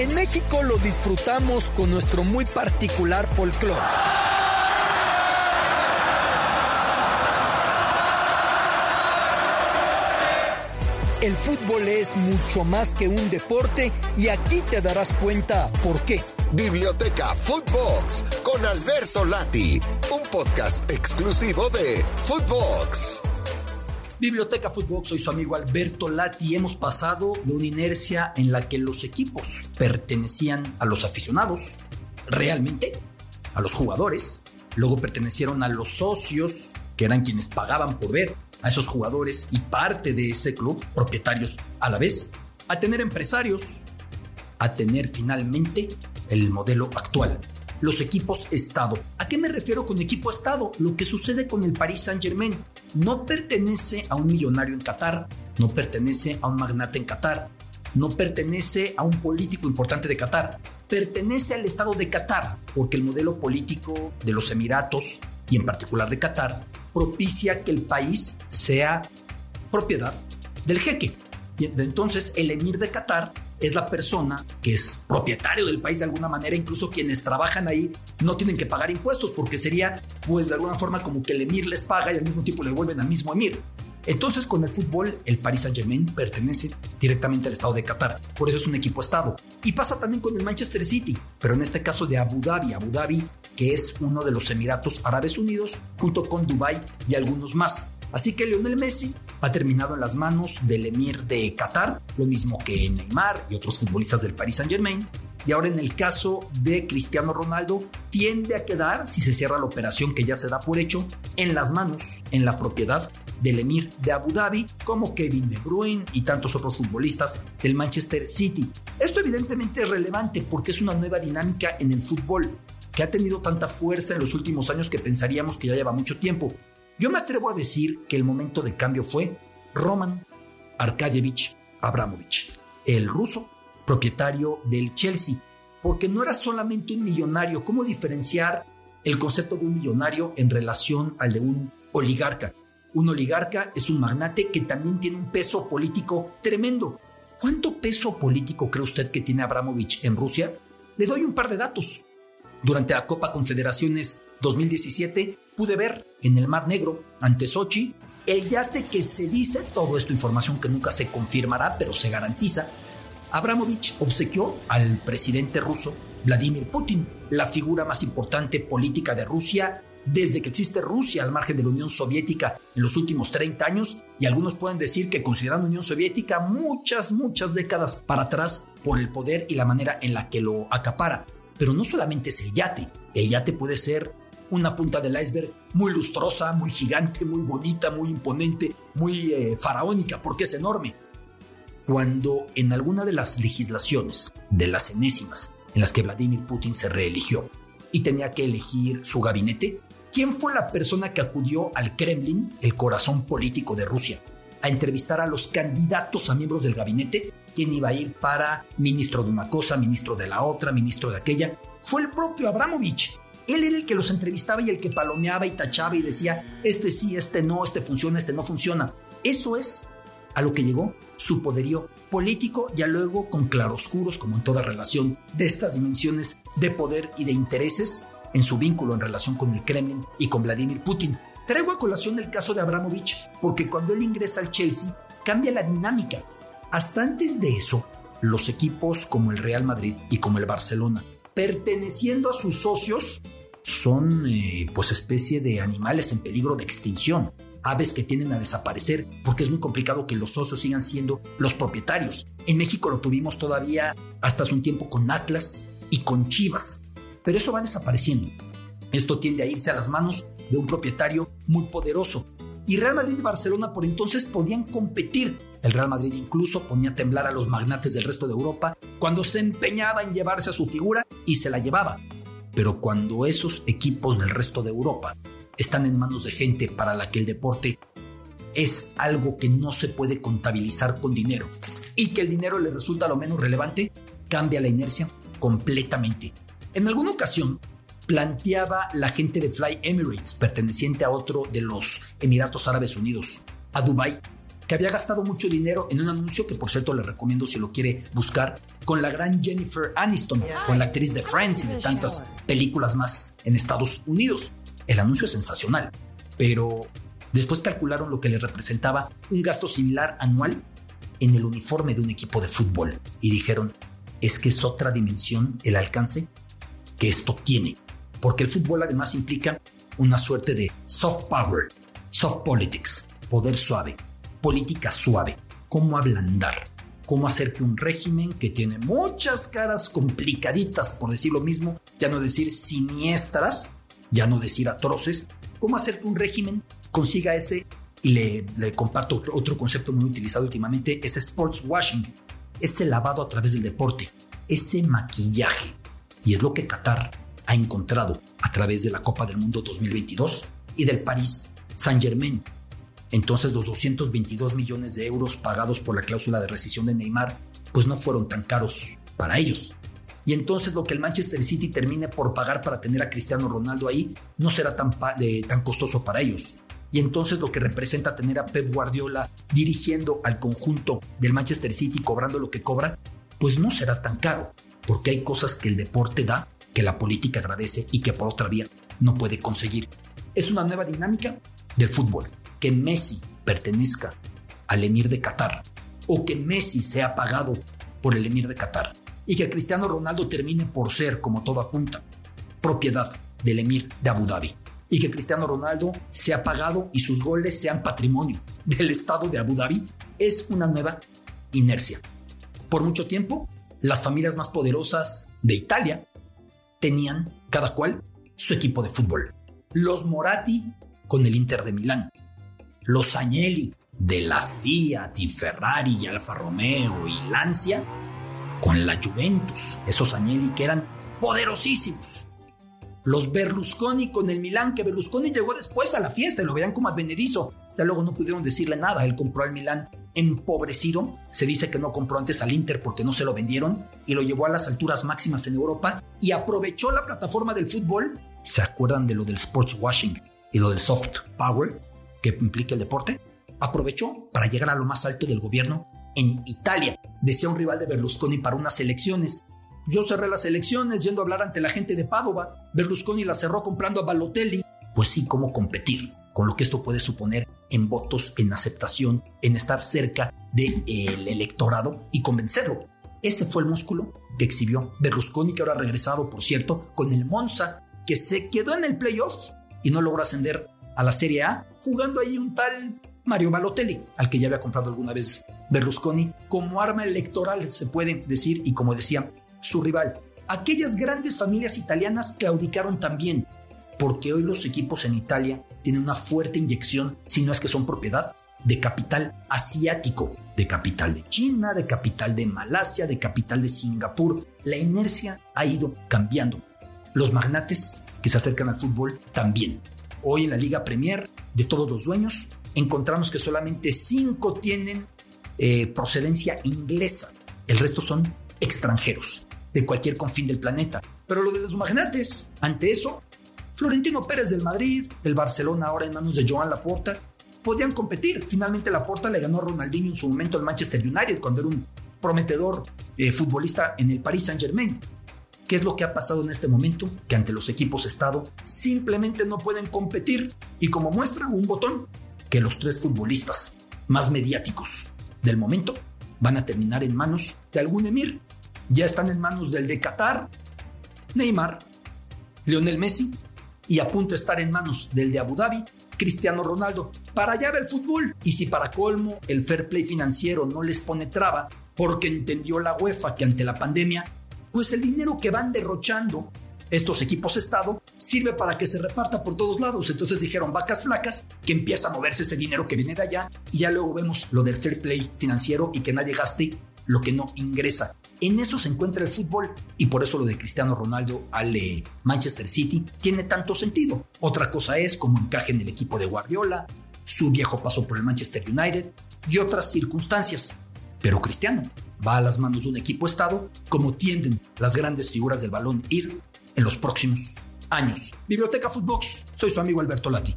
En México lo disfrutamos con nuestro muy particular folclore. El fútbol es mucho más que un deporte y aquí te darás cuenta por qué. Biblioteca Footbox con Alberto Lati, un podcast exclusivo de Footbox. Biblioteca Footbox, soy su amigo Alberto Lati. Hemos pasado de una inercia en la que los equipos pertenecían a los aficionados, realmente, a los jugadores, luego pertenecieron a los socios, que eran quienes pagaban por ver a esos jugadores y parte de ese club, propietarios a la vez, a tener empresarios, a tener finalmente el modelo actual, los equipos Estado. ¿A qué me refiero con equipo Estado? Lo que sucede con el Paris Saint Germain. No pertenece a un millonario en Qatar, no pertenece a un magnate en Qatar, no pertenece a un político importante de Qatar, pertenece al Estado de Qatar, porque el modelo político de los Emiratos y en particular de Qatar propicia que el país sea propiedad del jeque. Y entonces el emir de Qatar es la persona que es propietario del país de alguna manera, incluso quienes trabajan ahí no tienen que pagar impuestos porque sería pues de alguna forma como que el emir les paga y al mismo tiempo le devuelven al mismo emir. Entonces con el fútbol el Paris Saint Germain pertenece directamente al Estado de Qatar, por eso es un equipo Estado. Y pasa también con el Manchester City, pero en este caso de Abu Dhabi, Abu Dhabi que es uno de los Emiratos Árabes Unidos, junto con Dubái y algunos más. Así que Lionel Messi ha terminado en las manos del emir de Qatar, lo mismo que Neymar y otros futbolistas del Paris Saint Germain. Y ahora en el caso de Cristiano Ronaldo, tiende a quedar, si se cierra la operación que ya se da por hecho, en las manos, en la propiedad del emir de Abu Dhabi, como Kevin De Bruyne y tantos otros futbolistas del Manchester City. Esto evidentemente es relevante porque es una nueva dinámica en el fútbol que ha tenido tanta fuerza en los últimos años que pensaríamos que ya lleva mucho tiempo. Yo me atrevo a decir que el momento de cambio fue Roman Arkadievich Abramovich, el ruso propietario del Chelsea, porque no era solamente un millonario. ¿Cómo diferenciar el concepto de un millonario en relación al de un oligarca? Un oligarca es un magnate que también tiene un peso político tremendo. ¿Cuánto peso político cree usted que tiene Abramovich en Rusia? Le doy un par de datos. Durante la Copa Confederaciones 2017 pude ver en el Mar Negro, ante Sochi, el yate que se dice, todo esto información que nunca se confirmará, pero se garantiza, Abramovich obsequió al presidente ruso Vladimir Putin, la figura más importante política de Rusia desde que existe Rusia al margen de la Unión Soviética en los últimos 30 años y algunos pueden decir que consideran la Unión Soviética muchas, muchas décadas para atrás por el poder y la manera en la que lo acapara. Pero no solamente es el yate, el yate puede ser una punta del iceberg muy lustrosa, muy gigante, muy bonita, muy imponente, muy eh, faraónica, porque es enorme. Cuando en alguna de las legislaciones, de las enésimas, en las que Vladimir Putin se reeligió y tenía que elegir su gabinete, ¿quién fue la persona que acudió al Kremlin, el corazón político de Rusia, a entrevistar a los candidatos a miembros del gabinete quién iba a ir para ministro de una cosa, ministro de la otra, ministro de aquella. Fue el propio Abramovich. Él era el que los entrevistaba y el que palomeaba y tachaba y decía, este sí, este no, este funciona, este no funciona. Eso es a lo que llegó su poderío político, ya luego con claroscuros, como en toda relación de estas dimensiones de poder y de intereses, en su vínculo en relación con el Kremlin y con Vladimir Putin. Traigo a colación el caso de Abramovich, porque cuando él ingresa al Chelsea, cambia la dinámica. Hasta antes de eso, los equipos como el Real Madrid y como el Barcelona, perteneciendo a sus socios, son eh, pues especie de animales en peligro de extinción, aves que tienden a desaparecer porque es muy complicado que los socios sigan siendo los propietarios. En México lo tuvimos todavía hasta hace un tiempo con Atlas y con Chivas, pero eso va desapareciendo. Esto tiende a irse a las manos de un propietario muy poderoso. Y Real Madrid y Barcelona por entonces podían competir el Real Madrid incluso ponía a temblar a los magnates del resto de Europa cuando se empeñaba en llevarse a su figura y se la llevaba. Pero cuando esos equipos del resto de Europa están en manos de gente para la que el deporte es algo que no se puede contabilizar con dinero y que el dinero le resulta lo menos relevante, cambia la inercia completamente. En alguna ocasión planteaba la gente de Fly Emirates, perteneciente a otro de los Emiratos Árabes Unidos, a Dubai, que había gastado mucho dinero en un anuncio que por cierto le recomiendo si lo quiere buscar, con la gran Jennifer Aniston, con la actriz de Friends y de tantas películas más en Estados Unidos. El anuncio es sensacional, pero después calcularon lo que les representaba un gasto similar anual en el uniforme de un equipo de fútbol y dijeron, es que es otra dimensión el alcance que esto tiene, porque el fútbol además implica una suerte de soft power, soft politics, poder suave, política suave, cómo ablandar, cómo hacer que un régimen que tiene muchas caras complicaditas, por decir lo mismo, ya no decir siniestras, ya no decir atroces, cómo hacer que un régimen consiga ese, y le, comparto otro, concepto muy utilizado últimamente, ese sports washing, ese lavado a través del deporte, ese maquillaje. Y es lo que Qatar ha encontrado a través de la Copa del Mundo 2022 y del París Saint-Germain. Entonces los 222 millones de euros pagados por la cláusula de rescisión de Neymar pues no fueron tan caros para ellos. Y entonces lo que el Manchester City termine por pagar para tener a Cristiano Ronaldo ahí no será tan, costoso para ellos. Y entonces lo que representa tener a Pep Guardiola dirigiendo al conjunto del Manchester City cobrando lo que cobra, pues no será tan caro, porque hay cosas que el deporte da, que la política agradece y que por otra vía no puede conseguir. Es una nueva dinámica del fútbol. Que Messi pertenezca al emir de Qatar o que Messi sea pagado por el emir de Qatar y que Cristiano Ronaldo termine por ser, como todo apunta, propiedad del emir de Abu Dhabi y que Cristiano Ronaldo sea pagado y sus goles sean patrimonio del Estado de Abu Dhabi es una nueva inercia. Por mucho tiempo, las familias más poderosas de Italia tenían cada cual su equipo de fútbol. Los Moratti con el Inter de Milán, los Agnelli de la Fiat y Ferrari y Alfa Romeo y Lancia con la Juventus, esos Agnelli que eran poderosísimos. Los Berlusconi con el Milán, que Berlusconi llegó después a la fiesta y lo veían como advenedizo. Ya luego no pudieron decirle nada, él compró al Milán empobrecido. Se dice que no compró antes al Inter porque no se lo vendieron y lo llevó a las alturas máximas en Europa y aprovechó la plataforma del fútbol. ¿Se acuerdan de lo del sports washing y lo del soft power que implica el deporte? Aprovechó para llegar a lo más alto del gobierno en Italia, decía un rival de Berlusconi para unas elecciones. Yo cerré las elecciones yendo a hablar ante la gente de Padova. Berlusconi la cerró comprando a Balotelli. Pues sí, ¿cómo competir con lo que esto puede suponer en votos, en aceptación, en estar cerca del electorado y convencerlo? Ese fue el músculo que exhibió Berlusconi, que ahora ha regresado, por cierto, con el Monza, que se quedó en el playoff y no logró ascender a la Serie A, jugando ahí un tal Mario Balotelli, al que ya había comprado alguna vez Berlusconi, como arma electoral, se puede decir, y como decía su rival. Aquellas grandes familias italianas claudicaron también, porque hoy los equipos en Italia tienen una fuerte inyección, si no es que son propiedad, de capital asiático, de capital de China, de capital de Malasia, de capital de Singapur. La inercia ha ido cambiando. Los magnates que se acercan al fútbol también. Hoy en la Liga Premier, de todos los dueños, encontramos que solamente cinco tienen eh, procedencia inglesa. El resto son extranjeros, de cualquier confín del planeta. Pero lo de los magnates, ante eso, Florentino Pérez del Madrid, el Barcelona ahora en manos de Joan Laporta, podían competir. Finalmente Laporta le ganó a Ronaldinho en su momento al Manchester United cuando era un prometedor eh, futbolista en el Paris Saint Germain. ¿Qué es lo que ha pasado en este momento? Que ante los equipos Estado simplemente no pueden competir. Y como muestra un botón, que los tres futbolistas más mediáticos del momento van a terminar en manos de algún emir. Ya están en manos del de Qatar, Neymar, Lionel Messi y a punto estar en manos del de Abu Dhabi, Cristiano Ronaldo. Para allá va el fútbol. Y si para colmo el fair play financiero no les pone traba porque entendió la UEFA que ante la pandemia pues el dinero que van derrochando estos equipos Estado sirve para que se reparta por todos lados. Entonces dijeron vacas flacas, que empieza a moverse ese dinero que viene de allá y ya luego vemos lo del fair play financiero y que nadie gaste lo que no ingresa. En eso se encuentra el fútbol y por eso lo de Cristiano Ronaldo al eh, Manchester City tiene tanto sentido. Otra cosa es cómo encaje en el equipo de Guardiola, su viejo paso por el Manchester United y otras circunstancias. Pero Cristiano va a las manos de un equipo estado como tienden las grandes figuras del balón ir en los próximos años. Biblioteca Footbox, soy su amigo Alberto Lati.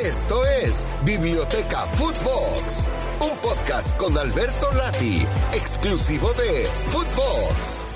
Esto es Biblioteca Footbox, un podcast con Alberto Lati, exclusivo de Footbox.